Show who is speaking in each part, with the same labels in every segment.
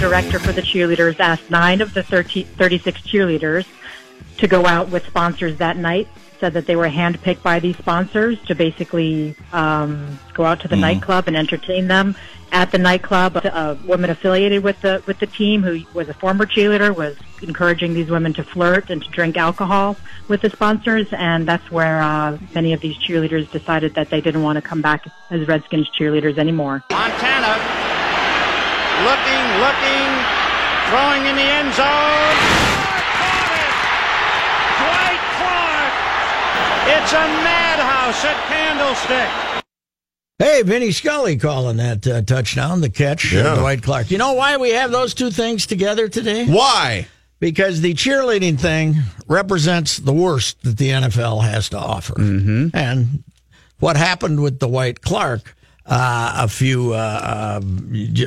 Speaker 1: director for the cheerleaders asked nine of the 30, 36 cheerleaders to go out with sponsors that night. Said that they were handpicked by these sponsors to basically um, go out to the mm. nightclub and entertain them. At the nightclub, a woman affiliated with the with the team, who was a former cheerleader, was encouraging these women to flirt and to drink alcohol with the sponsors, and that's where uh, many of these cheerleaders decided that they didn't want to come back as Redskins cheerleaders anymore.
Speaker 2: Montana looking, looking, throwing in the end zone. Dwight Clark! It's a madhouse at Candlestick.
Speaker 3: Hey, Vinny Scully calling that uh, touchdown, the catch, yeah. Dwight Clark. You know why we have those two things together today?
Speaker 4: Why?
Speaker 3: Because the cheerleading thing represents the worst that the NFL has to offer.
Speaker 4: Mm-hmm.
Speaker 3: And what happened with Dwight Clark uh, a few uh, uh,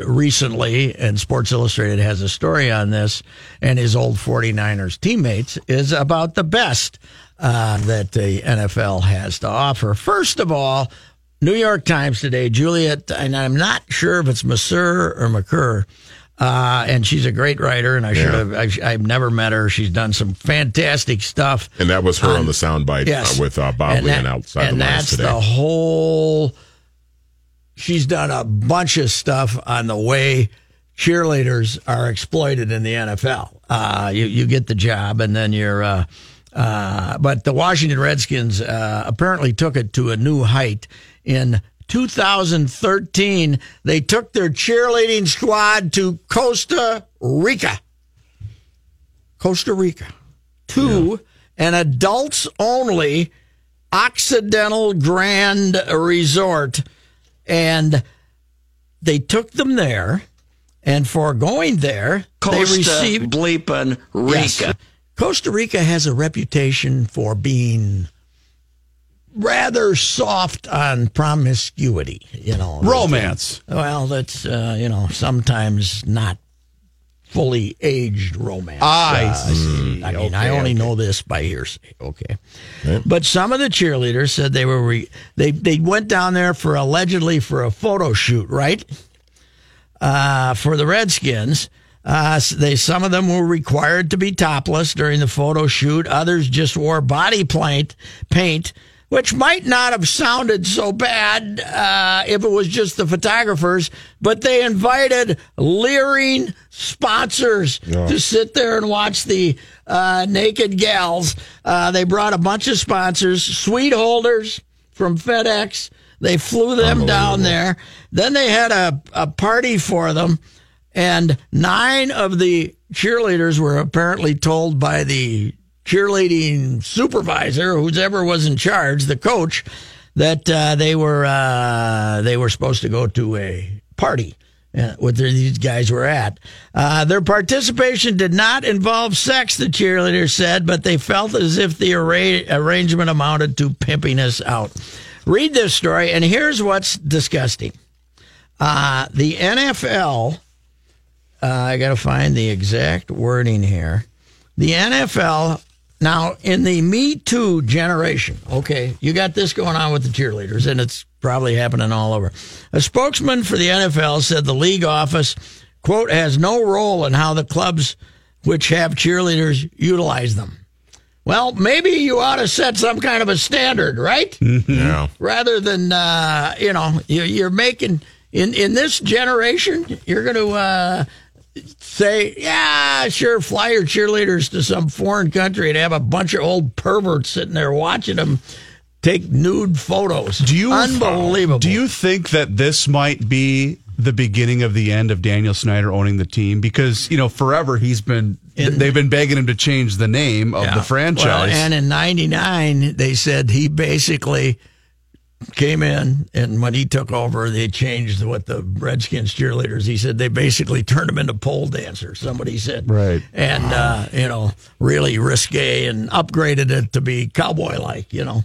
Speaker 3: recently, and Sports Illustrated has a story on this, and his old 49ers teammates is about the best uh, that the NFL has to offer. First of all, New York Times today, Juliet, and I'm not sure if it's Masur or McCur. Uh, and she's a great writer, and I should have. I, have never met her. She's done some fantastic stuff.
Speaker 4: And that was her on, on the soundbite yes. uh, with uh, Bob Ley and, that, outside
Speaker 3: and
Speaker 4: the
Speaker 3: lines
Speaker 4: today.
Speaker 3: That's the whole she's done a bunch of stuff on the way cheerleaders are exploited in the NFL. Uh, you you get the job, and then you're. Uh, uh, but the Washington Redskins uh, apparently took it to a new height in 2013. They took their cheerleading squad to Costa Rica. Costa Rica. To yeah. an adults only Occidental Grand Resort and they took them there, and for going there,
Speaker 5: Costa
Speaker 3: they received
Speaker 5: bleeping Rica. Yes,
Speaker 3: Costa Rica has a reputation for being rather soft on promiscuity, you know.
Speaker 4: Romance.
Speaker 3: Well, that's uh, you know sometimes not fully aged romance.
Speaker 4: I uh, see.
Speaker 3: I mean, okay, I only okay. know this by hearsay. Okay, but some of the cheerleaders said they were re- they they went down there for allegedly for a photo shoot, right? Uh, for the Redskins. Uh, they some of them were required to be topless during the photo shoot. Others just wore body paint, paint which might not have sounded so bad uh, if it was just the photographers, but they invited leering sponsors yeah. to sit there and watch the uh, naked gals. Uh, they brought a bunch of sponsors, suite holders from FedEx. They flew them down there. Then they had a, a party for them, and nine of the cheerleaders were apparently told by the cheerleading supervisor, who's ever was in charge, the coach, that uh, they were uh, they were supposed to go to a party. Uh, what these guys were at. Uh, their participation did not involve sex, the cheerleader said, but they felt as if the arra- arrangement amounted to pimping us out. Read this story, and here's what's disgusting. Uh, the NFL, uh, I got to find the exact wording here. The NFL now, in the Me Too generation, okay, you got this going on with the cheerleaders, and it's probably happening all over. A spokesman for the NFL said the league office, quote, has no role in how the clubs which have cheerleaders utilize them. Well, maybe you ought to set some kind of a standard, right?
Speaker 4: Mm-hmm. Yeah.
Speaker 3: Rather than, uh, you know, you're making in in this generation, you're going to uh, say, yeah, sure, fly your cheerleaders to some foreign country and have a bunch of old perverts sitting there watching them take nude photos.
Speaker 6: Do you
Speaker 3: unbelievable?
Speaker 6: Do you think that this might be the beginning of the end of Daniel Snyder owning the team? Because you know, forever he's been in, they've been begging him to change the name of yeah. the franchise. Well,
Speaker 3: and in '99, they said he basically came in, and when he took over, they changed what the Redskins cheerleaders. He said they basically turned them into pole dancers. Somebody said,
Speaker 6: right,
Speaker 3: and uh, you know, really risque, and upgraded it to be cowboy like, you know.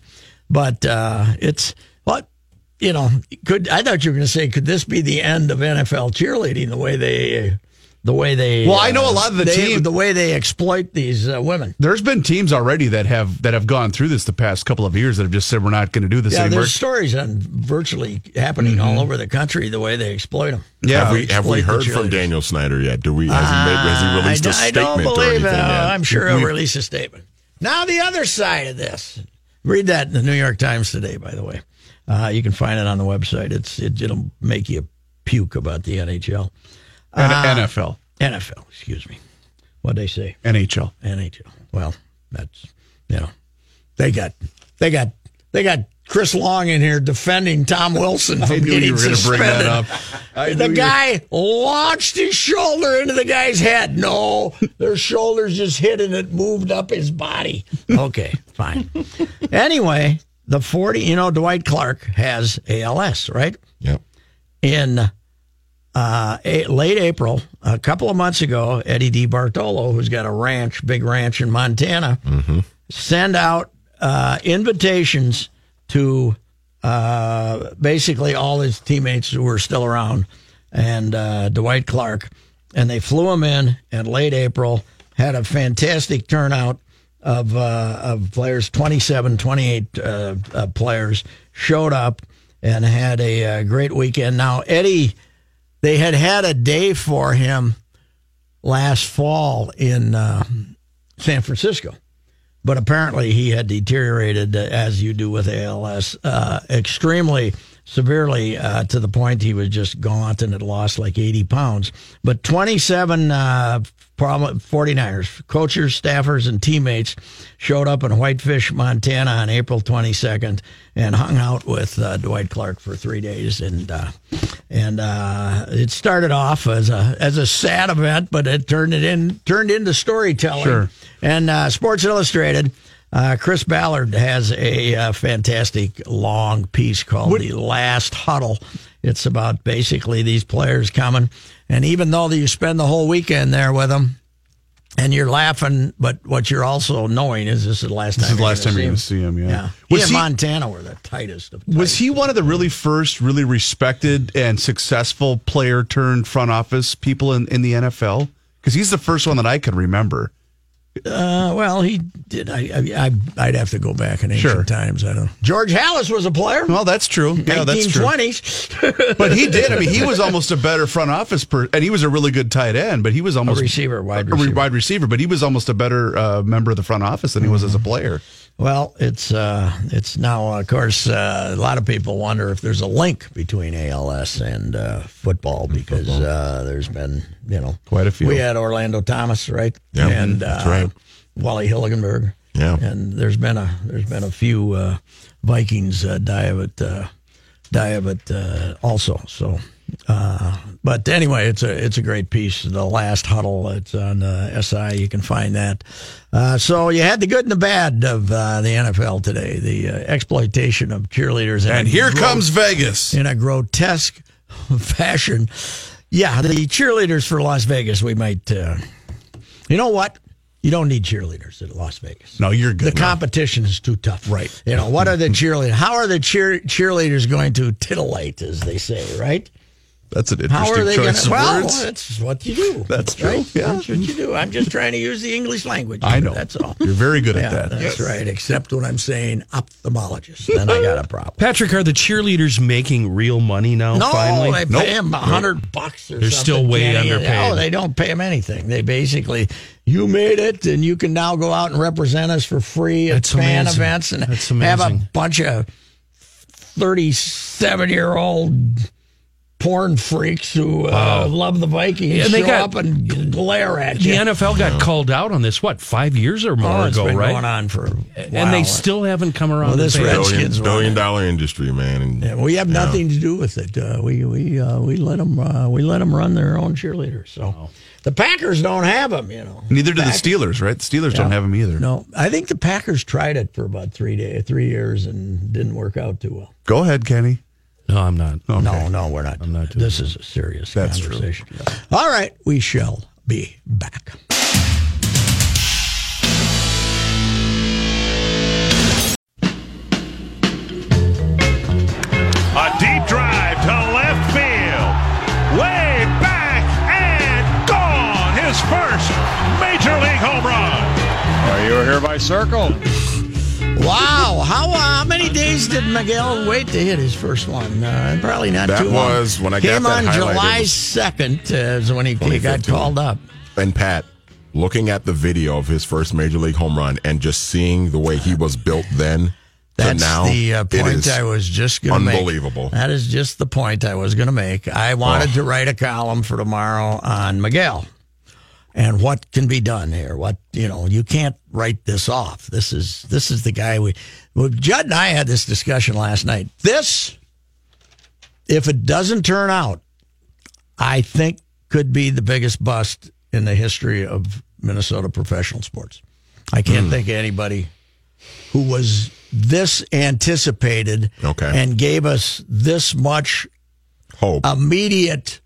Speaker 3: But uh, it's what you know. Could I thought you were going to say, could this be the end of NFL cheerleading? The way they the way they
Speaker 6: well i know a lot of the
Speaker 3: they,
Speaker 6: team
Speaker 3: the way they exploit these uh, women.
Speaker 6: There's been teams already that have that have gone through this the past couple of years that have just said we're not going to do this
Speaker 3: yeah,
Speaker 6: anymore.
Speaker 3: there's stories on virtually happening mm-hmm. all over the country the way they exploit them
Speaker 4: yeah. Have we, have we heard from daniel snyder yet? Do we has, uh, he, made, has he released I, a statement I don't believe or uh,
Speaker 3: i'm sure he'll release a statement. Now the other side of this read that in the new york times today by the way. Uh, you can find it on the website. It's it, it'll make you puke about the nhl
Speaker 6: NFL. Ah.
Speaker 3: NFL, excuse me. What they say?
Speaker 6: NHL.
Speaker 3: NHL. Well, that's you know, they got they got they got Chris Long in here defending Tom Wilson from getting suspended. the guy launched his shoulder into the guy's head. No, their shoulders just hit and it moved up his body. Okay, fine. anyway, the 40, you know, Dwight Clark has ALS, right?
Speaker 4: Yep.
Speaker 3: In uh, a, late April, a couple of months ago, Eddie DeBartolo, who's got a ranch, big ranch in Montana, mm-hmm. send out uh, invitations to uh, basically all his teammates who were still around and uh, Dwight Clark. And they flew him in in late April, had a fantastic turnout of, uh, of players, 27, 28 uh, players showed up and had a great weekend. Now, Eddie they had had a day for him last fall in uh, San Francisco, but apparently he had deteriorated, uh, as you do with ALS, uh, extremely severely uh, to the point he was just gaunt and had lost like 80 pounds. But 27 uh, 49ers, coaches, staffers, and teammates showed up in Whitefish, Montana on April 22nd and hung out with uh, Dwight Clark for three days. And uh, and uh, it started off as a as a sad event, but it turned it in turned into storytelling.
Speaker 6: Sure.
Speaker 3: And uh, Sports Illustrated. Uh, Chris Ballard has a uh, fantastic long piece called what? "The Last Huddle." It's about basically these players coming and even though you spend the whole weekend there with them, and you're laughing, but what you're also knowing is this is the last time.
Speaker 6: This is the last time you're going to see him. Yeah,
Speaker 3: yeah. Was he, he Montana were the tightest. Of
Speaker 6: was he one of the really first, really respected and successful player turned front office people in, in the NFL? Because he's the first one that I can remember.
Speaker 3: Uh, well, he did. I, I, would have to go back in ancient
Speaker 6: sure.
Speaker 3: times. I don't. George Halas was a player.
Speaker 6: Well, that's true. Yeah, that's true.
Speaker 3: 1920s.
Speaker 6: but he did. I mean, he was almost a better front office per, and he was a really good tight end. But he was almost
Speaker 3: a receiver, wide receiver,
Speaker 6: wide receiver. But he was almost a better uh, member of the front office than he was as a player.
Speaker 3: Well, it's uh, it's now, of course, uh, a lot of people wonder if there's a link between ALS and uh, football because uh, there's been, you know,
Speaker 6: quite a few.
Speaker 3: We had Orlando Thomas, right?
Speaker 4: Yeah, and that's uh, right.
Speaker 3: Wally Hilgenberg.
Speaker 4: Yeah,
Speaker 3: and there's been a there's been a few uh, Vikings die of it, die of it also. So uh, but anyway, it's a it's a great piece. The last huddle. It's on uh, SI. You can find that. Uh, so you had the good and the bad of uh, the NFL today. The uh, exploitation of cheerleaders.
Speaker 6: And here gro- comes Vegas
Speaker 3: in a grotesque fashion. Yeah, the cheerleaders for Las Vegas. We might. Uh, you know what? You don't need cheerleaders at Las Vegas.
Speaker 6: No, you're good.
Speaker 3: The competition is too tough.
Speaker 6: Right.
Speaker 3: You know, what are the cheerleaders? How are the cheer- cheerleaders going to titillate, as they say, right?
Speaker 6: That's an interesting choice
Speaker 3: gonna,
Speaker 6: of
Speaker 3: well,
Speaker 6: words.
Speaker 3: that's what you do.
Speaker 6: That's true. Right?
Speaker 3: Yeah. That's what you do. I'm just trying to use the English language.
Speaker 6: I know.
Speaker 3: That's all.
Speaker 6: You're very good
Speaker 3: yeah,
Speaker 6: at that.
Speaker 3: That's yes. right. Except when I'm saying ophthalmologist, then I got a problem.
Speaker 7: Patrick, are the cheerleaders making real money now?
Speaker 3: No,
Speaker 7: finally?
Speaker 3: they pay them a hundred nope. bucks or
Speaker 7: They're
Speaker 3: something.
Speaker 7: still way underpaid.
Speaker 3: Oh, they don't pay them anything. They basically, you made it, and you can now go out and represent us for free at
Speaker 7: That's
Speaker 3: fan
Speaker 7: amazing.
Speaker 3: events and
Speaker 7: That's
Speaker 3: have a bunch of thirty-seven year old porn freaks who uh, love the Vikings
Speaker 7: And they
Speaker 3: show
Speaker 7: got-
Speaker 3: up and glare at you. The.
Speaker 7: NFL got called out on this what five years or more
Speaker 3: oh, it's
Speaker 7: ago,
Speaker 3: been
Speaker 7: right?
Speaker 3: going on for a
Speaker 7: and they still haven't come around.
Speaker 3: Well, this
Speaker 7: pay
Speaker 3: Red-
Speaker 4: billion,
Speaker 3: Redskins
Speaker 4: billion
Speaker 3: won it.
Speaker 4: dollar industry, man. And
Speaker 3: Yeah, we have
Speaker 4: Yeah.
Speaker 3: nothing to do with it. Uh, we we uh, we let them uh, we let them run their own cheerleaders. So the Packers don't have them, you know.
Speaker 6: Neither do the Steelers, right? The Steelers don't have them either.
Speaker 3: No, I think the Packers tried it for about three day, three years and didn't work out too well.
Speaker 6: Go ahead, Kenny.
Speaker 7: No, I'm not.
Speaker 6: Okay.
Speaker 3: No, no, we're not.
Speaker 7: I'm not
Speaker 3: this is a serious
Speaker 6: That's true.
Speaker 3: conversation. All right, we shall be back.
Speaker 2: A deep drive to left field. Way back and gone. His first major league home run.
Speaker 8: Are you hereby circled?
Speaker 3: Wow, how uh, how many days did Miguel wait to hit his first one? Uh, probably not
Speaker 4: That
Speaker 3: too long.
Speaker 4: That was when I
Speaker 3: came
Speaker 4: got
Speaker 3: on July second. Uh, is when he he
Speaker 4: got
Speaker 3: called up.
Speaker 4: and Pat, looking at the video of his first major league home run and just seeing the way he was built then
Speaker 3: That's
Speaker 4: now,
Speaker 3: the uh, point I was just going to make.
Speaker 4: unbelievable.
Speaker 3: That is just the point I was going to make. I wanted
Speaker 4: Oh.
Speaker 3: to write a column for tomorrow on Miguel and what can be done here. What you know, you can't write this off. This is this is the guy we. Well, Judd and I had this discussion last night. This, if it doesn't turn out, I think could be the biggest bust in the history of Minnesota professional sports. I can't
Speaker 4: Hmm.
Speaker 3: think of anybody who was this anticipated
Speaker 4: Okay.
Speaker 3: and gave us this much
Speaker 4: Hope.
Speaker 3: immediate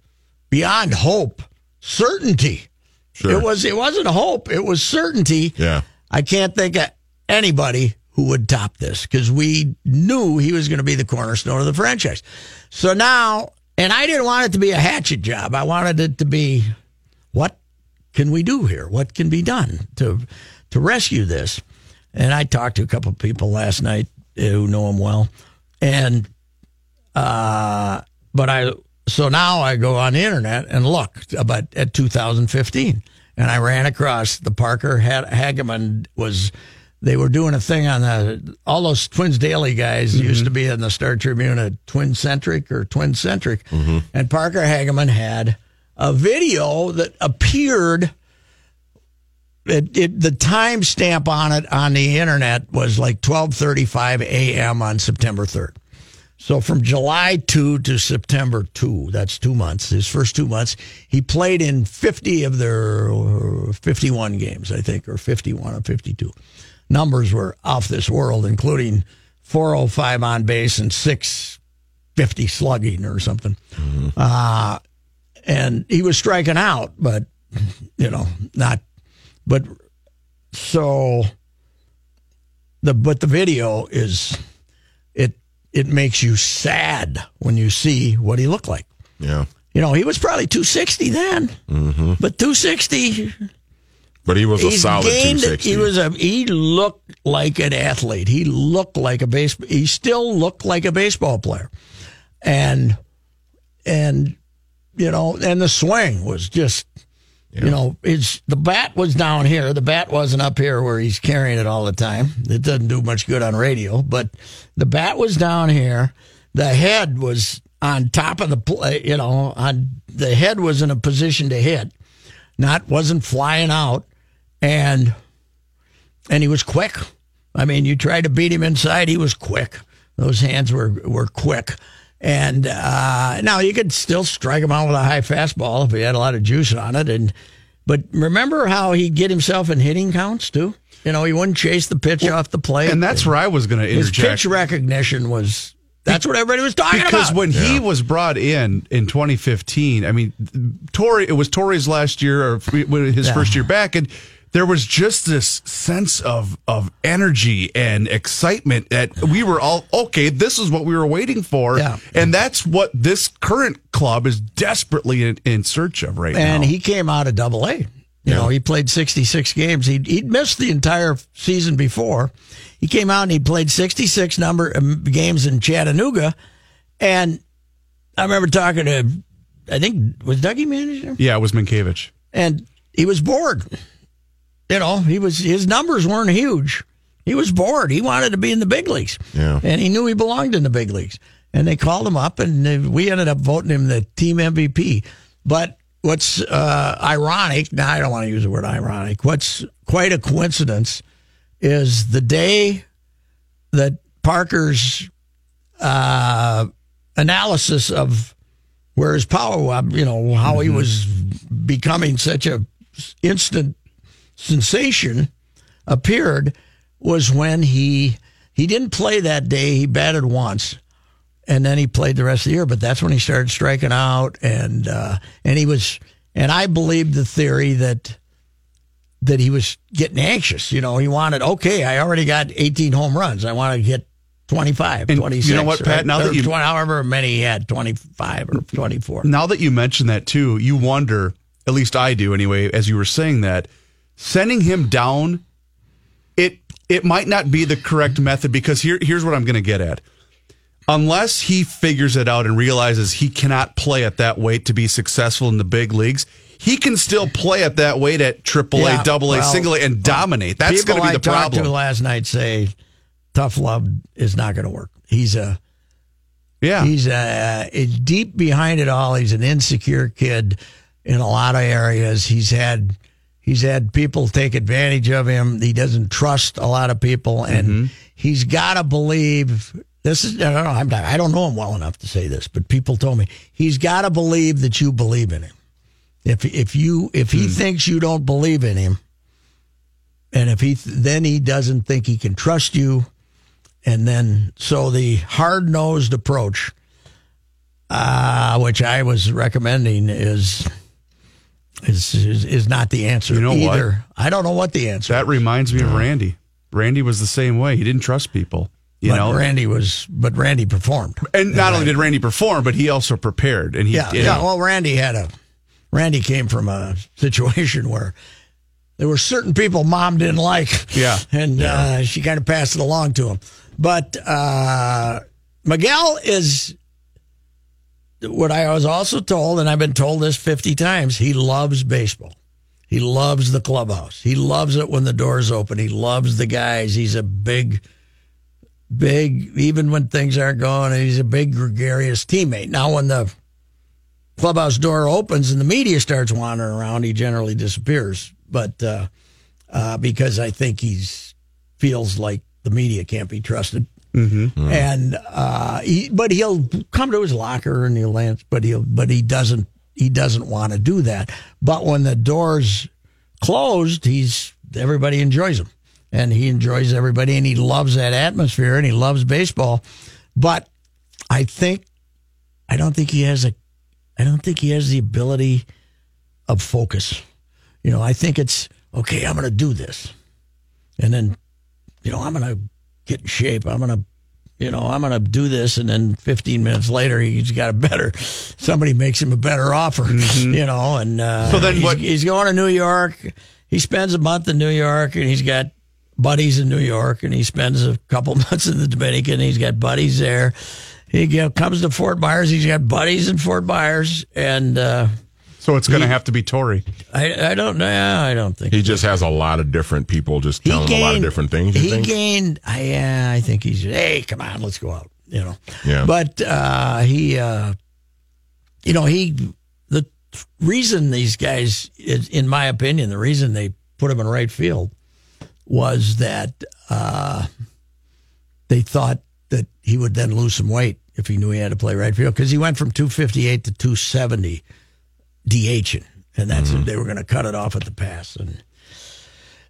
Speaker 3: beyond hope certainty
Speaker 4: Sure.
Speaker 3: it was it wasn't hope it was certainty.
Speaker 4: Yeah.
Speaker 3: i can't think of anybody who would top this because we knew he was going to be the cornerstone of the franchise. So now and i didn't want it to be a hatchet job. I wanted it to be what can we do here? What can be done to to rescue this? And i talked to a couple of people last night who know him well. And uh, but I so now I go on the internet and look about at 2015, and I ran across the Parker Ha- Hageman was. They were doing a thing on the all those Twins Daily guys mm-hmm. used to be in the Star Tribune at Twin Centric or Twin Centric, mm-hmm. and Parker Hageman had a video that appeared. It, it the timestamp on it on the internet was like 12:35 a.m. on September 3rd. So from July 2 to September 2, that's two months, his first two months, he played in 50 of their uh, 51 games, I think, or 51 or 52. Numbers were off this world, including 405 on base and 650 slugging or something. Uh, and he was striking out, but, you know, not, but so the, but the video is, it, it makes you sad when you see what he looked like.
Speaker 4: Yeah.
Speaker 3: You know, he was probably 260 then, mm-hmm. but 260.
Speaker 4: But he was a solid
Speaker 3: gained-
Speaker 4: 260.
Speaker 3: He was a. He looked like an athlete. He looked like a base. He still looked like a baseball player, and and you know, and the swing was just. You know, it's the bat was down here. The bat wasn't up here where he's carrying it all the time. It doesn't do much good on radio, but the bat was down here. The head was on top of the play. Uh, you know, on the head was in a position to hit, not wasn't flying out, and and he was quick. I mean, you tried to beat him inside, he was quick. Those hands were were quick. And uh, now you could still strike him out with a high fastball if he had a lot of juice on it. And but remember how he'd get himself in hitting counts too. You know, he wouldn't chase the pitch off the plate.
Speaker 6: And that's where I was going to
Speaker 3: his
Speaker 6: interject.
Speaker 3: pitch recognition was. That's what everybody was talking
Speaker 6: because
Speaker 3: about.
Speaker 6: Because when he was brought in in 2015, I mean, Torii, it was Torii's last year or his
Speaker 3: Yeah.
Speaker 6: first year back, and there was just this sense of of energy and excitement that we were all okay. This is what we were waiting for,
Speaker 3: Yeah.
Speaker 6: and that's what this current club is desperately in, in search of right
Speaker 3: and
Speaker 6: now.
Speaker 3: And he came out of Double A. You know, he played 66 games. He'd, he'd missed the entire season before. He came out and he played 66 number um, games in Chattanooga. And I remember talking to, I think, was Dougie manager?
Speaker 6: yeah, it was Mientkiewicz.
Speaker 3: And he was bored. You know, he was his numbers weren't huge. He was bored. He wanted to be in the big leagues.
Speaker 4: Yeah.
Speaker 3: And he knew he belonged in the big leagues. and they called him up, and we ended up voting him the team MVP. But what's uh, ironic? Now I don't want to use the word ironic. What's quite a coincidence is the day that Parker's uh, analysis of where his power, you know, how he was becoming such a instant sensation appeared was when he he didn't play that day. He batted once, and then he played the rest of the year. But that's when he started striking out, and uh, and he was, and I believed the theory that that he was getting anxious. You know, he wanted okay, I already got 18 home runs. I want to get 25,
Speaker 6: And
Speaker 3: 26.
Speaker 6: you know what, Pat,
Speaker 3: right?
Speaker 6: now that you-
Speaker 3: 20, however many he had, 25 or 24.
Speaker 6: Now that you mention that too, you wonder, at least I do anyway, as you were saying that, sending him down, it it might not be the correct method because here here's what I'm gonna get at. Unless he figures it out and realizes he cannot play at that weight to be successful in the big leagues, he can still play at that weight at triple A,
Speaker 3: Yeah,
Speaker 6: double A,
Speaker 3: well,
Speaker 6: single A, and dominate. That's going to be the
Speaker 3: I talked
Speaker 6: problem.
Speaker 3: to last night say tough love is not going to work. He's a
Speaker 6: yeah,
Speaker 3: he's a it's deep behind it all. He's an insecure kid in a lot of areas. He's had he's had people take advantage of him. He doesn't trust a lot of people, and
Speaker 6: Mm-hmm.
Speaker 3: he's got to believe. This is I don't know. I'm not, I don't know him well enough to say this, but people told me he's got to believe that you believe in him. If if you if
Speaker 6: Hmm.
Speaker 3: he thinks you don't believe in him, and if he then he doesn't think he can trust you, and then so the hard nosed approach, uh, which I was recommending, is is is, is not the answer
Speaker 6: You know what?
Speaker 3: I don't know what the answer.
Speaker 6: that reminds me of Randy. Randy was the same way. He didn't trust people. You
Speaker 3: but
Speaker 6: know,
Speaker 3: Randy was, but Randy performed.
Speaker 6: and not only did Randy perform, but he also prepared. And he,
Speaker 3: Yeah, yeah. Well, Randy had a Randy came from a situation where there were certain people mom didn't like.
Speaker 6: Yeah.
Speaker 3: and Uh, she kind of passed it along to him. But uh, Miguel is what I was also told, and I've been told this fifty times. He loves baseball. He loves the clubhouse. He loves it when the doors open. He loves the guys. He's a big big, even when things aren't going, he's a big gregarious teammate. Now, when the clubhouse door opens and the media starts wandering around, he generally disappears. But uh, uh, because I think he's feels like the media can't be trusted, and uh, he, but he'll come to his locker and he'll answer, but he'll, but he doesn't, he doesn't want to do that. But when the doors closed, he's everybody enjoys him, and he enjoys everybody, and he loves that atmosphere, and he loves baseball. But I think, I don't think he has a, I don't think he has the ability of focus. You know, I think it's okay. I'm going to do this, and then, you know, I'm going to get in shape. I'm going to, you know, I'm going to do this, and then 15 minutes later, he's got a better. Somebody makes him a better offer, you know, and uh,
Speaker 6: So then
Speaker 3: he's,
Speaker 6: what-
Speaker 3: he's going to New York. He spends a month in New York, and he's got buddies in New York, and he spends a couple months in the Dominican. He's got buddies there. He you know, comes to Fort Myers. He's got buddies in Fort Myers, and uh,
Speaker 6: so it's going to have to be Torii.
Speaker 3: I, I don't know. I don't think
Speaker 4: He just has a lot of different people just telling him a lot of different things. You
Speaker 3: he
Speaker 4: think?
Speaker 3: gained. I, yeah, I think he's. Hey, come on, let's go out. You know.
Speaker 4: Yeah.
Speaker 3: But uh, he, uh, you know, he. The reason these guys, is, in my opinion, the reason they put him in right field was that uh, they thought that he would then lose some weight if he knew he had to play right field because he went from 258 to 270 DHing, and that's mm-hmm. they were going to cut it off at the pass. And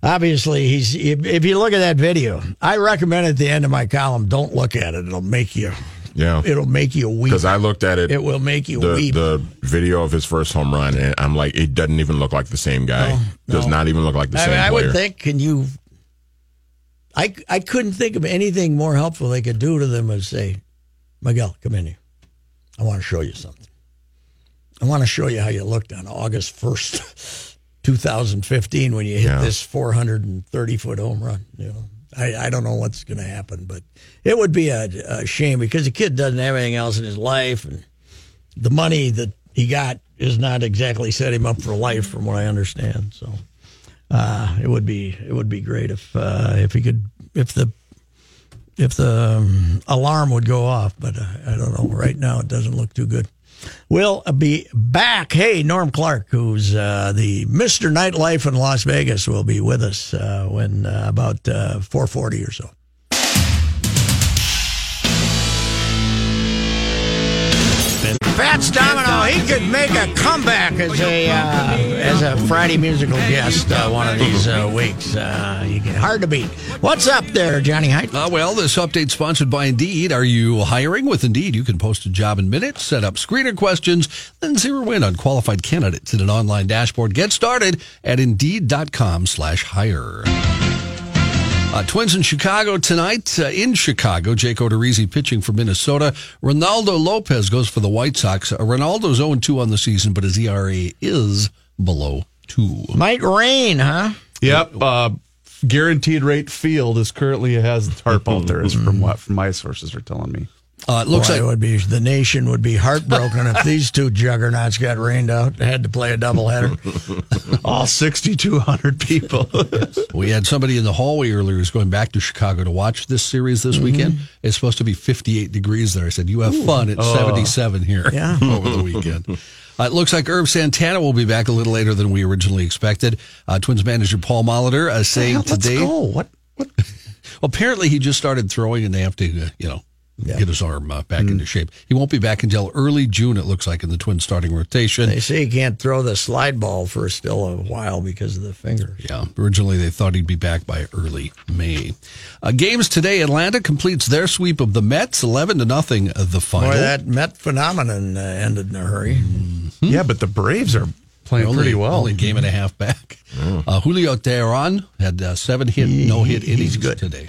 Speaker 3: obviously, he's if, if you look at that video, I recommend at the end of my column, don't look at it. It'll make you
Speaker 4: yeah.
Speaker 3: it'll make you weep.
Speaker 4: Because I looked at it.
Speaker 3: It will make you
Speaker 4: the,
Speaker 3: weep.
Speaker 4: the video of his first home run, and I'm like, it doesn't even look like the same guy. Does not even look like the
Speaker 3: I,
Speaker 4: same
Speaker 3: mean, I
Speaker 4: player.
Speaker 3: would think, can you? I I couldn't think of anything more helpful they could do to them as say, Miguel, come in here. I want to show you something. I want to show you how you looked on August first, 2015, when you hit
Speaker 4: Yeah.
Speaker 3: this 430 foot home run. You know, I, I don't know what's going to happen, but it would be a, a shame because the kid doesn't have anything else in his life, and the money that he got is not exactly set him up for life, from what I understand. So uh, it would be it would be great if uh, if he could if the if the um, alarm would go off, but uh, I don't know. Right now, it doesn't look too good. We'll be back. Hey, Norm Clarke, who's uh, the Mister Nightlife in Las Vegas, will be with us uh, when uh, about uh, four forty or so. Fats Domino, he could make a comeback as a uh, as a Friday musical guest uh, one of these uh, weeks. Uh, you get hard to beat. What's up there, Johnny Hite?
Speaker 9: Uh, well, this update sponsored by Indeed. Are you hiring with Indeed? You can post a job in minutes, set up screener questions, then zero in on qualified candidates in an online dashboard. Get started at Indeed.com slash hire. Uh, Twins in Chicago tonight. Uh, in Chicago, Jake Odorizzi pitching for Minnesota. Reynaldo Lopez goes for the White Sox. Uh, Reynaldo's 0-2 on the season, but his ERA is below 2.
Speaker 3: Might rain, huh?
Speaker 6: Yep. Uh, guaranteed rate field is currently has the tarp out there, is from what from my sources are telling me.
Speaker 9: Uh, it looks
Speaker 3: Boy,
Speaker 9: like
Speaker 3: it would be the nation would be heartbroken if these two juggernauts got rained out. They had to play a doubleheader.
Speaker 6: All 6,200 people.
Speaker 9: We had somebody in the hallway earlier who's going back to Chicago to watch this series this weekend. It's supposed to be 58 degrees there. I said, You have fun. It's 77 here
Speaker 3: Yeah.
Speaker 9: over the weekend. Uh, it looks like Erv Santana will be back a little later than we originally expected. Uh, Twins manager Paul Molitor uh, saying today.
Speaker 3: go. What?
Speaker 9: Apparently, he just started throwing and they have to, uh, you know,
Speaker 3: Yeah.
Speaker 9: get his arm uh, back into shape. He won't be back until early June, it looks like, in the twin starting rotation.
Speaker 3: They say he can't throw the slide ball for still a while because of the fingers.
Speaker 9: Yeah, originally they thought he'd be back by early May. Uh, games today: Atlanta completes their sweep of the Mets, eleven to nothing. uh, The final.
Speaker 3: Boy, that Met phenomenon uh, ended in a hurry.
Speaker 6: yeah, but the Braves are playing
Speaker 9: only,
Speaker 6: pretty well.
Speaker 9: Only game and a half back. Uh, Julio Teheran had uh, seven hit, no hit innings
Speaker 3: good.
Speaker 9: today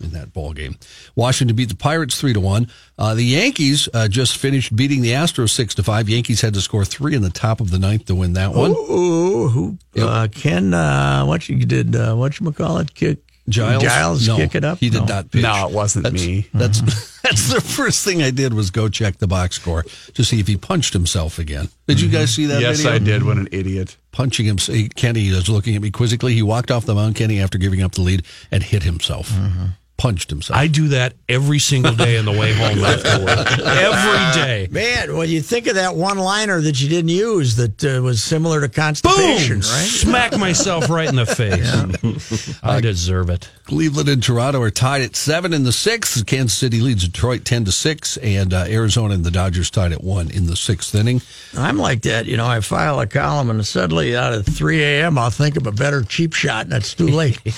Speaker 9: in that ball game. Washington beat the Pirates three to one. Uh, the Yankees uh, just finished beating the Astros six to five. Yankees had to score three in the top of the ninth to win that one.
Speaker 3: Ooh, who? Uh, Ken, uh, what you did? Uh, what you call it? Kick
Speaker 9: Giles,
Speaker 3: Giles
Speaker 9: no,
Speaker 3: kick it up.
Speaker 9: He did
Speaker 3: No.
Speaker 9: not pitch.
Speaker 6: No, it wasn't
Speaker 9: that's,
Speaker 6: me.
Speaker 9: That's that's the first thing I did was go check the box score to see if he punched himself again. Did you guys see that?
Speaker 6: yes,
Speaker 9: video?
Speaker 6: I did. What an idiot.
Speaker 9: Punching him. Kenny is looking at me quizzically. He walked off the mound, Kenny, after giving up the lead and hit himself. Mm-hmm. Punched himself.
Speaker 7: I do that every single day on the way home after work. Every day.
Speaker 3: Man, when you think of that one-liner that you didn't use that uh, was similar to constipation,
Speaker 7: Boom!
Speaker 3: right?
Speaker 7: Smack myself right in the face. I deserve it.
Speaker 9: Cleveland and Toronto are tied at seven in the sixth. Kansas City leads Detroit ten to six, and uh, Arizona and the Dodgers tied at one in the sixth inning.
Speaker 3: I'm like that. You know, I file a column and suddenly out at 3 a.m. I'll think of a better cheap shot and it's too late.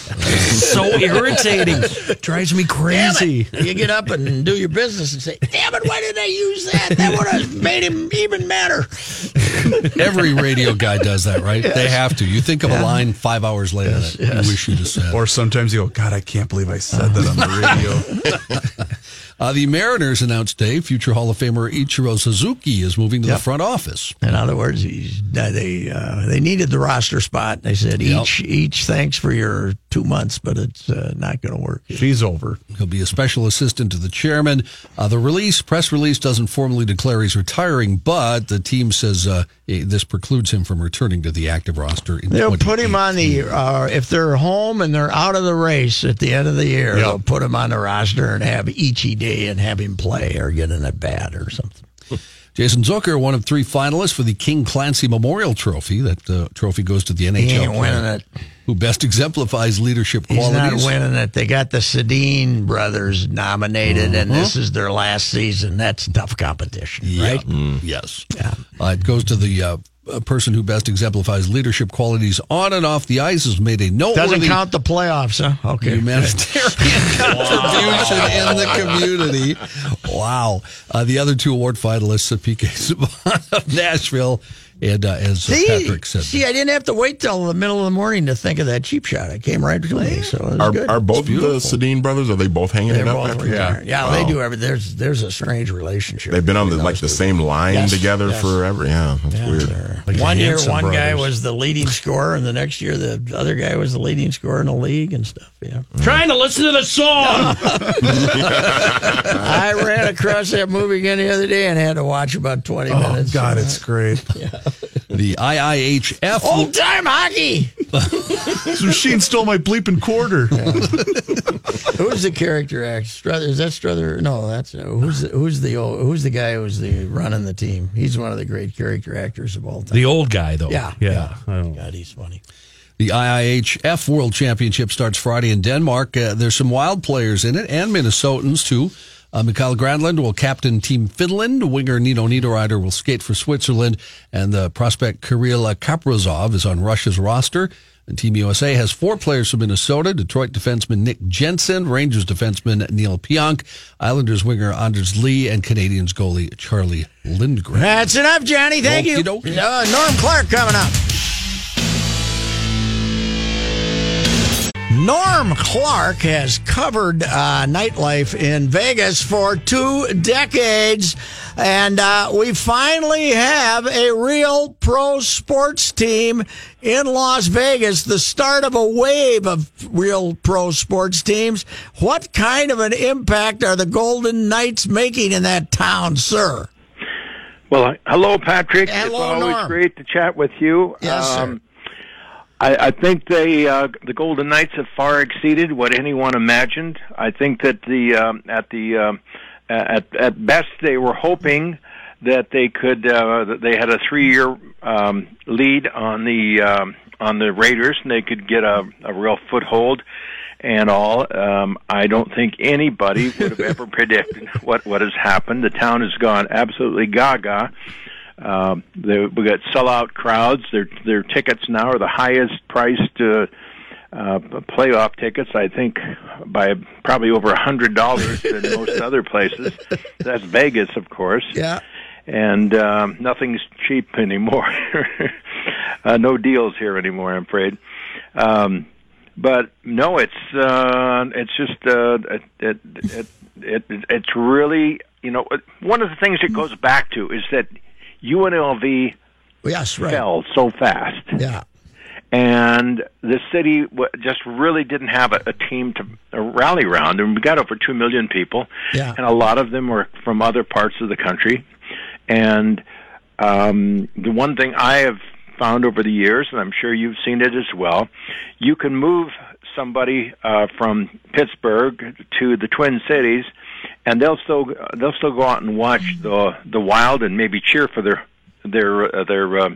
Speaker 7: So irritating. Drives me crazy.
Speaker 3: you get up and do your business and say, damn it, why did I use that? That would have made him even madder.
Speaker 9: Every radio guy does that, right? They have to. You think of a line five hours later that you wish you'd have said.
Speaker 6: Or sometimes you go, God, I can't believe I said that on the radio.
Speaker 9: Uh, the Mariners announced today future Hall of Famer Ichiro Suzuki is moving to
Speaker 3: Yep.
Speaker 9: the front office.
Speaker 3: In other words, he's, they uh, they needed the roster spot. They said
Speaker 9: Yep.
Speaker 3: each each thanks for your two months, but it's uh, not going to work.
Speaker 6: She's over.
Speaker 9: He'll be a special assistant to the chairman. Uh, the release, press release, doesn't formally declare he's retiring, but the team says uh, eh, this precludes him from returning to the active roster. In
Speaker 3: They'll put him on the uh, if they're home and they're out of the race at the end of the year.
Speaker 6: Yep.
Speaker 3: They'll put him on the roster and have Ichi Day and have him play or get in a bat or something.
Speaker 9: Jason Zucker, one of three finalists for the King Clancy Memorial Trophy. That uh, trophy goes to the NHL
Speaker 3: He ain't
Speaker 9: player
Speaker 3: winning it.
Speaker 9: who best exemplifies leadership
Speaker 3: He's
Speaker 9: qualities.
Speaker 3: not winning it. They got the Sedin brothers nominated, and this is their last season. That's tough competition,
Speaker 9: Yeah.
Speaker 3: right?
Speaker 9: Yes. Uh, it goes to the uh, a person who best exemplifies leadership qualities on and off the ice has made a noteworthy
Speaker 3: Doesn't count the playoffs, huh? Okay.
Speaker 9: humanitarian contribution in the community. Wow. Uh, the other two award finalists, PK Subban of Nashville, and uh, as
Speaker 3: See,
Speaker 9: Patrick said,
Speaker 3: see, I didn't have to wait till the middle of the morning to think of that cheap shot. It came right to me, so it was
Speaker 4: Are,
Speaker 3: good.
Speaker 4: are both the Sedin brothers? Are they both hanging
Speaker 3: They're
Speaker 4: it up?
Speaker 3: both
Speaker 4: after?
Speaker 3: retired. Yeah,
Speaker 4: Wow.
Speaker 3: they do every. There's there's a strange relationship.
Speaker 4: They've been on the, like
Speaker 3: those
Speaker 4: the
Speaker 3: two.
Speaker 4: same line
Speaker 3: Yes,
Speaker 4: together
Speaker 3: yes.
Speaker 4: forever. Yeah, that's
Speaker 3: Yeah,
Speaker 4: weird.
Speaker 7: Like
Speaker 3: one year,
Speaker 7: Hanson
Speaker 3: one guy was the leading scorer, and the next year, the other guy was the leading scorer in the league and stuff. Yeah,
Speaker 7: Trying to listen to the song.
Speaker 3: I ran across that movie again the other day and had to watch about twenty
Speaker 6: Oh,
Speaker 3: minutes.
Speaker 6: God, it's great.
Speaker 9: The IIHF.
Speaker 3: Old time hockey.
Speaker 6: this machine stole my bleeping quarter.
Speaker 3: who's the character actor? Strother, is that Strother? No, that's uh, who's the, who's the old, who's the guy who's the running the team? He's one of the great character actors of all time.
Speaker 7: The old guy, though.
Speaker 3: Yeah,
Speaker 7: yeah.
Speaker 3: God, he's funny.
Speaker 9: The IIHF World Championship starts Friday in Denmark. Uh, there's some wild players in it and Minnesotans too. Uh, Mikael Granlund will captain Team Finland. Winger Nino Niederreiter will skate for Switzerland. And the prospect Kirill Kaprizov is on Russia's roster. And Team USA has four players from Minnesota, Detroit defenseman Nick Jensen, Rangers defenseman Neal Pionk, Islanders winger Anders Lee, and Canadiens goalie Charlie Lindgren.
Speaker 3: That's enough, Johnny. Thank you. Uh, Norm Clarke coming up. Norm Clarke has covered uh, nightlife in Vegas for two decades, and uh, we finally have a real pro sports team in Las Vegas, the start of a wave of real pro sports teams. What kind of an impact are the Golden Knights making in that town, sir?
Speaker 10: Well, hello, Patrick.
Speaker 3: Hello,
Speaker 10: it's always
Speaker 3: Norm.
Speaker 10: great to chat with you.
Speaker 3: Yes, sir.
Speaker 10: I, I think they uh, the Golden Knights have far exceeded what anyone imagined. I think that the um, at the um, at at best they were hoping that they could uh, that they had a three year um, lead on the um, on the Raiders and they could get a, a real foothold and all. Um, I don't think anybody would have ever predicted what what has happened. The town has gone absolutely gaga. Um, they, we got sellout crowds. Their their tickets now are the highest priced uh, uh, playoff tickets. I think by probably over a hundred dollars than most other places. That's Vegas, of course.
Speaker 3: Yeah.
Speaker 10: And um, nothing's cheap anymore. uh, no deals here anymore. I'm afraid. Um, but no, it's uh, it's just uh, it, it, it, it it's really you know one of the things it goes back to is that UNLV
Speaker 3: yes, right.
Speaker 10: fell so fast.
Speaker 3: Yeah.
Speaker 10: And the city just really didn't have a, a team to rally around. And we got over 2 million people.
Speaker 3: Yeah.
Speaker 10: And a lot of them were from other parts of the country. And um, the one thing I have found over the years, and I'm sure you've seen it as well, you can move somebody uh, from Pittsburgh to the Twin Cities, and they'll still they'll still go out and watch the the Wild and maybe cheer for their their uh, their uh,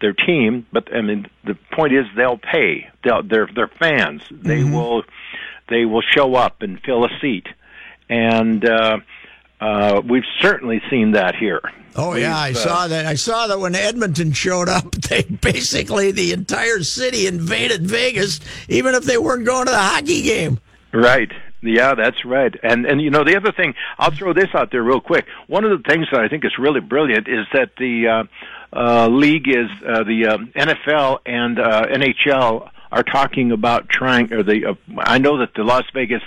Speaker 10: their team. But I mean, the point is they'll pay. They'll, they're they're fans. They will they will show up and fill a seat, and uh, uh, we've certainly seen that here.
Speaker 3: Oh yeah, I
Speaker 10: uh,
Speaker 3: saw that. I saw that when Edmonton showed up, they basically the entire city invaded Vegas, even if they weren't going to the hockey game.
Speaker 10: Right. Yeah, that's right. And and you know the other thing, I'll throw this out there real quick. One of the things that I think is really brilliant is that the uh, uh, league is uh, the uh, NFL and uh, NHL are talking about trying, or the uh, I know that the Las Vegas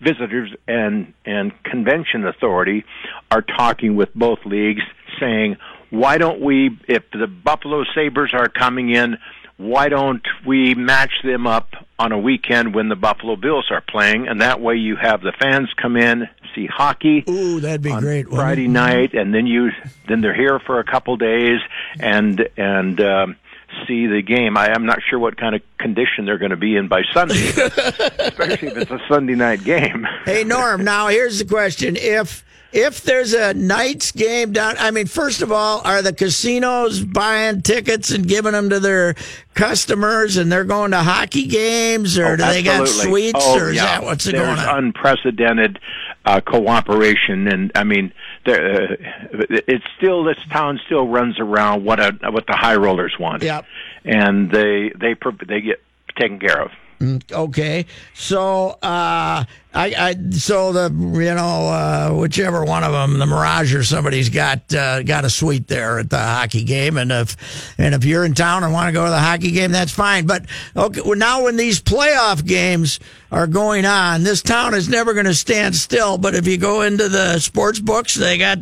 Speaker 10: visitors and and convention authority are talking with both leagues saying why don't we if the buffalo Sabres are coming in why don't we match them up on a weekend when the buffalo bills are playing and that way you have the fans come in see hockey
Speaker 3: Ooh, that'd be great.
Speaker 10: Friday
Speaker 3: it?
Speaker 10: night, and then you then they're here for a couple days and and um, see the game. I am not sure what kind of condition they're going to be in by Sunday, especially if it's a Sunday night game.
Speaker 3: Hey Norm, now here's the question: If if there's a Knights game down, I mean, first of all, are the casinos buying tickets and giving them to their customers, and they're going to hockey games, or
Speaker 10: Oh,
Speaker 3: do they got
Speaker 10: absolutely.
Speaker 3: suites,
Speaker 10: Oh,
Speaker 3: or is
Speaker 10: yeah.
Speaker 3: that what's
Speaker 10: There's
Speaker 3: going on?
Speaker 10: unprecedented uh, cooperation, and I mean, there, uh, it's still this town still runs around what a, what the high rollers want,
Speaker 3: Yep.
Speaker 10: and they they they get taken care of.
Speaker 3: Okay, so uh, I, I, so the you know uh, whichever one of them, the Mirage or somebody's got uh, got a suite there at the hockey game, and if and if you're in town and want to go to the hockey game, that's fine. But okay, well, now when these playoff games are going on, this town is never going to stand still. But if you go into the sports books, they got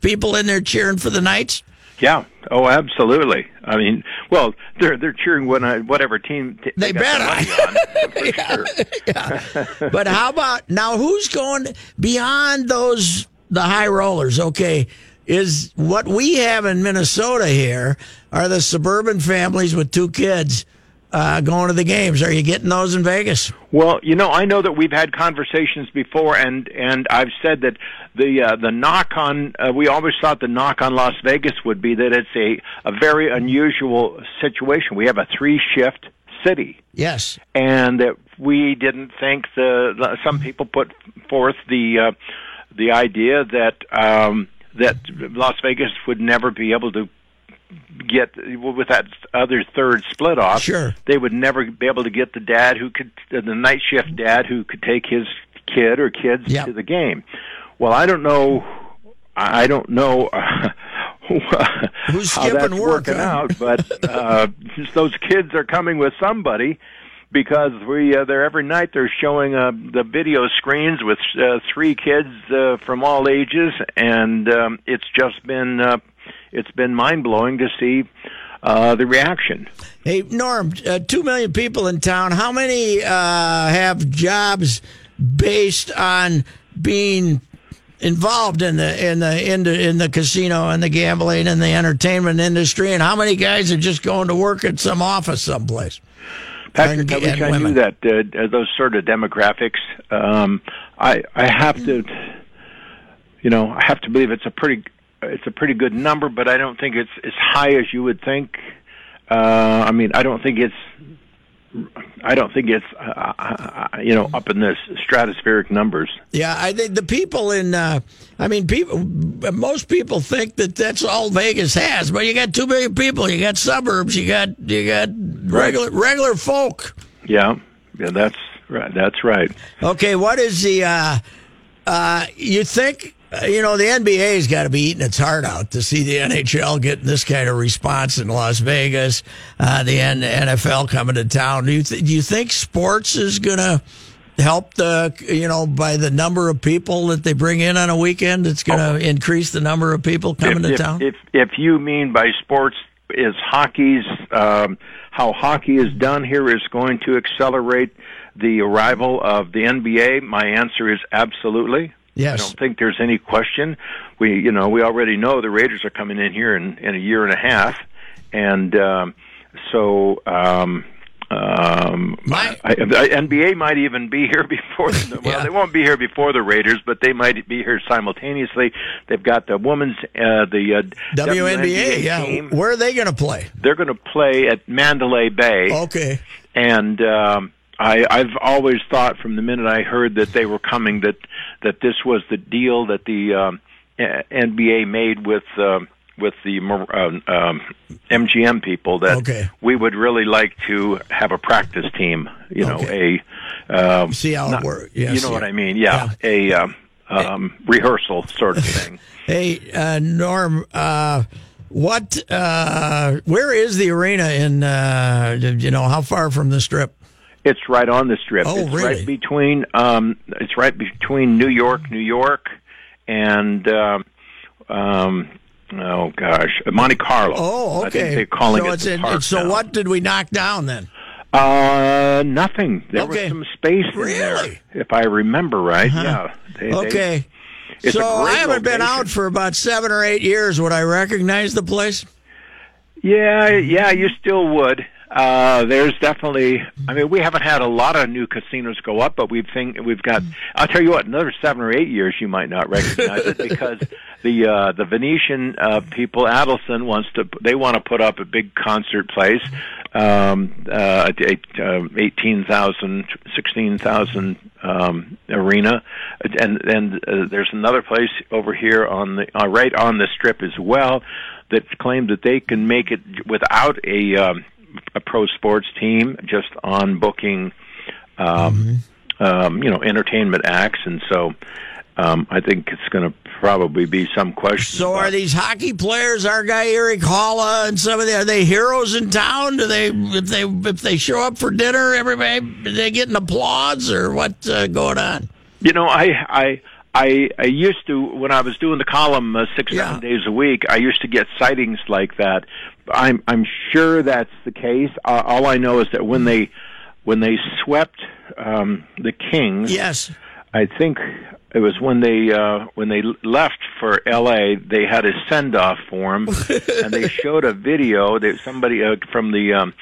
Speaker 3: people in there cheering for the Knights.
Speaker 10: Yeah. Oh, absolutely. I mean, well, they're they're cheering when I, whatever team t-
Speaker 3: They
Speaker 10: got
Speaker 3: better.
Speaker 10: on, for sure.
Speaker 3: but how about now? Who's going beyond those the high rollers? Okay, is what we have in Minnesota here are the suburban families with two kids uh, going to the games. Are you getting those in Vegas?
Speaker 10: Well, you know, I know that we've had conversations before, and and I've said that the uh, the knock on uh, we always thought the knock on Las Vegas would be that it's a a very unusual situation. We have a three shift city.
Speaker 3: Yes,
Speaker 10: and that we didn't think the, some people put forth the uh, the idea that um, that Las Vegas would never be able to get with that other third split off.
Speaker 3: Sure,
Speaker 10: they would never be able to get the dad who could the night shift dad who could take his kid or kids
Speaker 3: Yep.
Speaker 10: to the game. Well, I don't know. I don't know.
Speaker 3: Who's
Speaker 10: how that's
Speaker 3: work,
Speaker 10: working
Speaker 3: huh?
Speaker 10: out, but uh, those kids are coming with somebody because we uh, they're every night they're showing uh, the video screens with uh, three kids uh, from all ages, and um, it's just been uh, it's been mind blowing to see uh, the reaction.
Speaker 3: Hey, Norm, uh, two million people in town. How many uh, have jobs based on being involved in the in the in the in the casino and the gambling and the entertainment industry? And how many guys are just going to work at some office someplace?
Speaker 10: Patrick,
Speaker 3: And-
Speaker 10: I wish I
Speaker 3: women.
Speaker 10: knew that uh, those sort of demographics. Um, I I have to, you know, I have to believe it's a pretty it's a pretty good number, but I don't think it's as high as you would think. Uh, I mean, I don't think it's. I don't think it's, uh, uh, you know, up in the stratospheric numbers.
Speaker 3: Yeah, I think the people in, uh, I mean, people, most people think that that's all Vegas has, but you got two million people, you got suburbs, you got you got regular regular folk.
Speaker 10: Yeah, yeah, that's right. That's right.
Speaker 3: Okay, what is the? Uh, uh, you think uh, you know the NBA's got to be eating its heart out to see the NHL getting this kind of response in Las Vegas, uh, the N- NFL coming to town. Do you th- do you think sports is going to help the you know by the number of people that they bring in on a weekend? It's going to increase the number of people coming
Speaker 10: if,
Speaker 3: to
Speaker 10: if,
Speaker 3: town.
Speaker 10: If if you mean by sports is hockey's um, how hockey is done here is going to accelerate the arrival of the NBA, my answer is absolutely.
Speaker 3: Yes.
Speaker 10: I don't think there's any question. We you know we already know the Raiders are coming in here in, in a year and a half, and um, so. Um, um,
Speaker 3: My-
Speaker 10: I, I, NBA might even be here before. The, well,
Speaker 3: Yeah.
Speaker 10: they won't be here before the Raiders, but they might be here simultaneously. They've got the women's, uh, the uh,
Speaker 3: WNBA, yeah.
Speaker 10: team.
Speaker 3: Where are they going to play?
Speaker 10: They're going to play at Mandalay Bay,
Speaker 3: Okay.
Speaker 10: and um, I, I've always thought from the minute I heard that they were coming that that this was the deal that the um, uh, NBA made with. Um, with the uh, um, MGM people that
Speaker 3: Okay.
Speaker 10: we would really like to have a practice team, you know, a um,
Speaker 3: See how it
Speaker 10: not-
Speaker 3: works. Yes,
Speaker 10: you know
Speaker 3: yeah.
Speaker 10: what I mean? Yeah, a um, um, rehearsal sort of thing.
Speaker 3: Hey, uh, Norm, uh, what? Uh, where is the arena in? Uh, you know, how far from the strip?
Speaker 10: It's right on the strip.
Speaker 3: Oh,
Speaker 10: it's
Speaker 3: really?
Speaker 10: right between um it's right between New York, New York and um um oh gosh, Monte Carlo.
Speaker 3: Oh,
Speaker 10: I
Speaker 3: okay.
Speaker 10: think they're calling
Speaker 3: so
Speaker 10: it
Speaker 3: it's
Speaker 10: the
Speaker 3: in,
Speaker 10: park
Speaker 3: so
Speaker 10: now.
Speaker 3: what did we knock down then?
Speaker 10: Uh nothing. There
Speaker 3: Okay.
Speaker 10: was some space in there if I remember right. Yeah. They- they-
Speaker 3: okay.
Speaker 10: it's
Speaker 3: so I haven't been out for about seven or eight years. Would I recognize the place?
Speaker 10: Yeah, yeah, you still would. Uh, there's definitely. I mean, we haven't had a lot of new casinos go up, but we've think we've got. I'll tell you what, another seven or eight years, you might not recognize it because the uh, the Venetian uh, people, Adelson wants to. They want to put up a big concert place, um, uh, a, uh, eighteen thousand, sixteen thousand um, arena, and and uh, there's another place over here on the uh, right on the strip as well that claim that they can make it without a um, a pro sports team, just on booking, um, um, you know, entertainment acts, and so um, I think it's going to probably be some question.
Speaker 3: So are these hockey players, our guy Erik Haula and some of the are they heroes in town? Do they if they if they show up for dinner, everybody they getting applause or what's uh, going on?
Speaker 10: You know, I I I I used to when I was doing the column uh, six seven days a week. I used to get sightings like that. I'm I'm sure that's the case. Uh, all I know is that when they when they swept um, the Kings,
Speaker 3: Yes.
Speaker 10: I think it was when they uh, when they left for L.A. They had a send off for him, and they showed a video that somebody uh, from the um,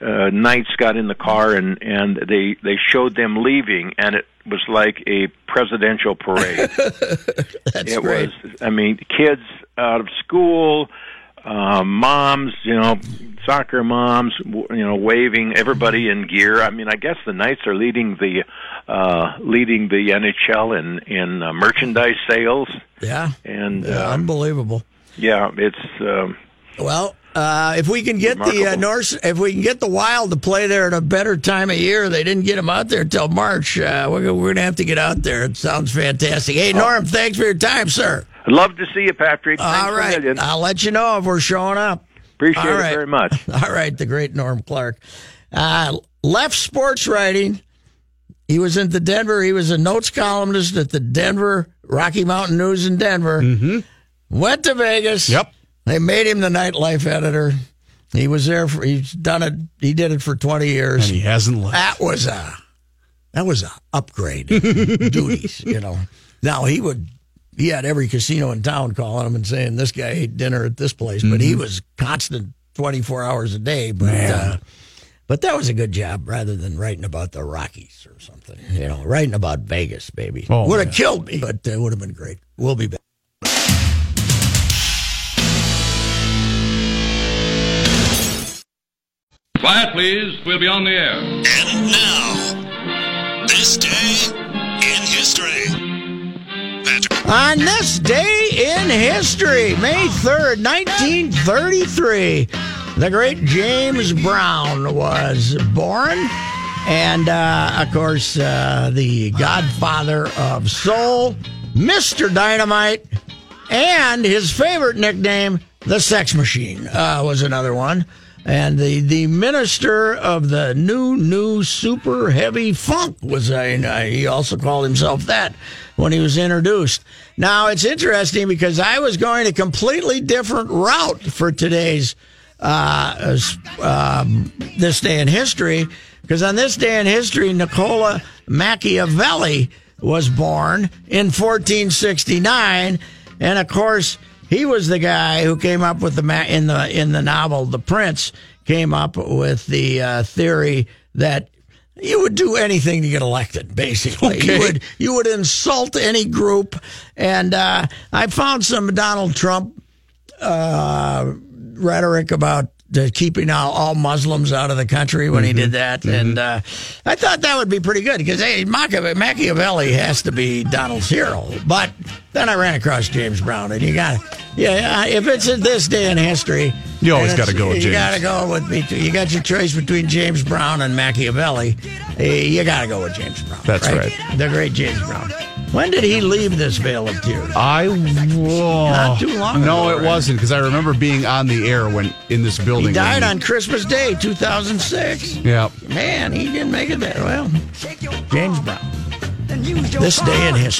Speaker 10: uh, Knights got in the car and and they they showed them leaving, and it was like a presidential parade.
Speaker 3: That's
Speaker 10: it was. I mean, kids out of school, uh, moms, you know, soccer moms, you know, waving. Everybody in gear. I mean, I guess the Knights are leading the uh, leading the NHL in in uh, merchandise sales,
Speaker 3: Yeah.
Speaker 10: and
Speaker 3: Yeah,
Speaker 10: uh,
Speaker 3: unbelievable.
Speaker 10: yeah, it's. Um,
Speaker 3: Well, uh, if we can get the uh, Norse, if we can get the Wild to play there at a better time of year, they didn't get them out there till March. Uh, we're, we're going to have to get out there. It sounds fantastic. Hey, Norm, thanks for your time, sir.
Speaker 10: I'd love to see you, Patrick. Thanks
Speaker 3: All
Speaker 10: a
Speaker 3: right,
Speaker 10: million.
Speaker 3: I'll let you know if we're showing up.
Speaker 10: Appreciate
Speaker 3: All
Speaker 10: it
Speaker 3: right.
Speaker 10: very much.
Speaker 3: All right, the great Norm Clarke. Uh, left sports writing. He was in the Denver. He was a notes columnist at the Denver Rocky Mountain News in Denver. Mm-hmm. Went to Vegas.
Speaker 6: Yep.
Speaker 3: They made him the nightlife editor. He was there for. He's done it. He did it for twenty years.
Speaker 6: And he hasn't left.
Speaker 3: That was a that was a upgrade duties, you know. Now he would he had every casino in town calling him and saying this guy ate dinner at this place, but he was constant twenty four hours a day. But uh, but that was a good job rather than writing about the Rockies or something. You know, writing about Vegas, baby.
Speaker 6: Oh,
Speaker 3: would have
Speaker 6: yeah.
Speaker 3: killed me, but it would have been great. We'll be back.
Speaker 11: Quiet, please. We'll be on the air.
Speaker 12: And now,
Speaker 3: On this day in history, May 3rd, 1933, the great James Brown was born. And, uh, of course, uh, the godfather of soul, Mr. Dynamite, and his favorite nickname, the Sex Machine, uh, was another one. And the, the minister of the new, new super heavy funk was, uh, he also called himself that when he was introduced. Now, it's interesting because I was going a completely different route for today's, uh, um, this day in history. Because on this day in history, Nicola Machiavelli was born in 1469. And of course, he was the guy who came up with the ma- in the in the novel The Prince came up with the uh, theory that you would do anything to get elected. Basically, you would you would insult any group, and uh, I found some Donald Trump uh, rhetoric about uh, keeping all, all Muslims out of the country when he did that, and uh, I thought that would be pretty good because hey, Machiavelli, Machiavelli has to be Donald's hero. But then I ran across James Brown, and you got yeah, if it's in this day in history,
Speaker 6: You always gotta go with
Speaker 3: You got to go with me. Too. You got your choice between James Brown and Machiavelli. Eh, You got to go with James Brown.
Speaker 6: That's right.
Speaker 3: The great James Brown. When did he leave this Vale of Tears?
Speaker 6: I whoa.
Speaker 3: Not too long
Speaker 6: No,
Speaker 3: ago,
Speaker 6: it
Speaker 3: right?
Speaker 6: wasn't because I remember being on the air when in this building.
Speaker 3: He died on Christmas Day, 2006.
Speaker 6: Yeah.
Speaker 3: Man, he didn't make it there. Well, James Brown. This day in history.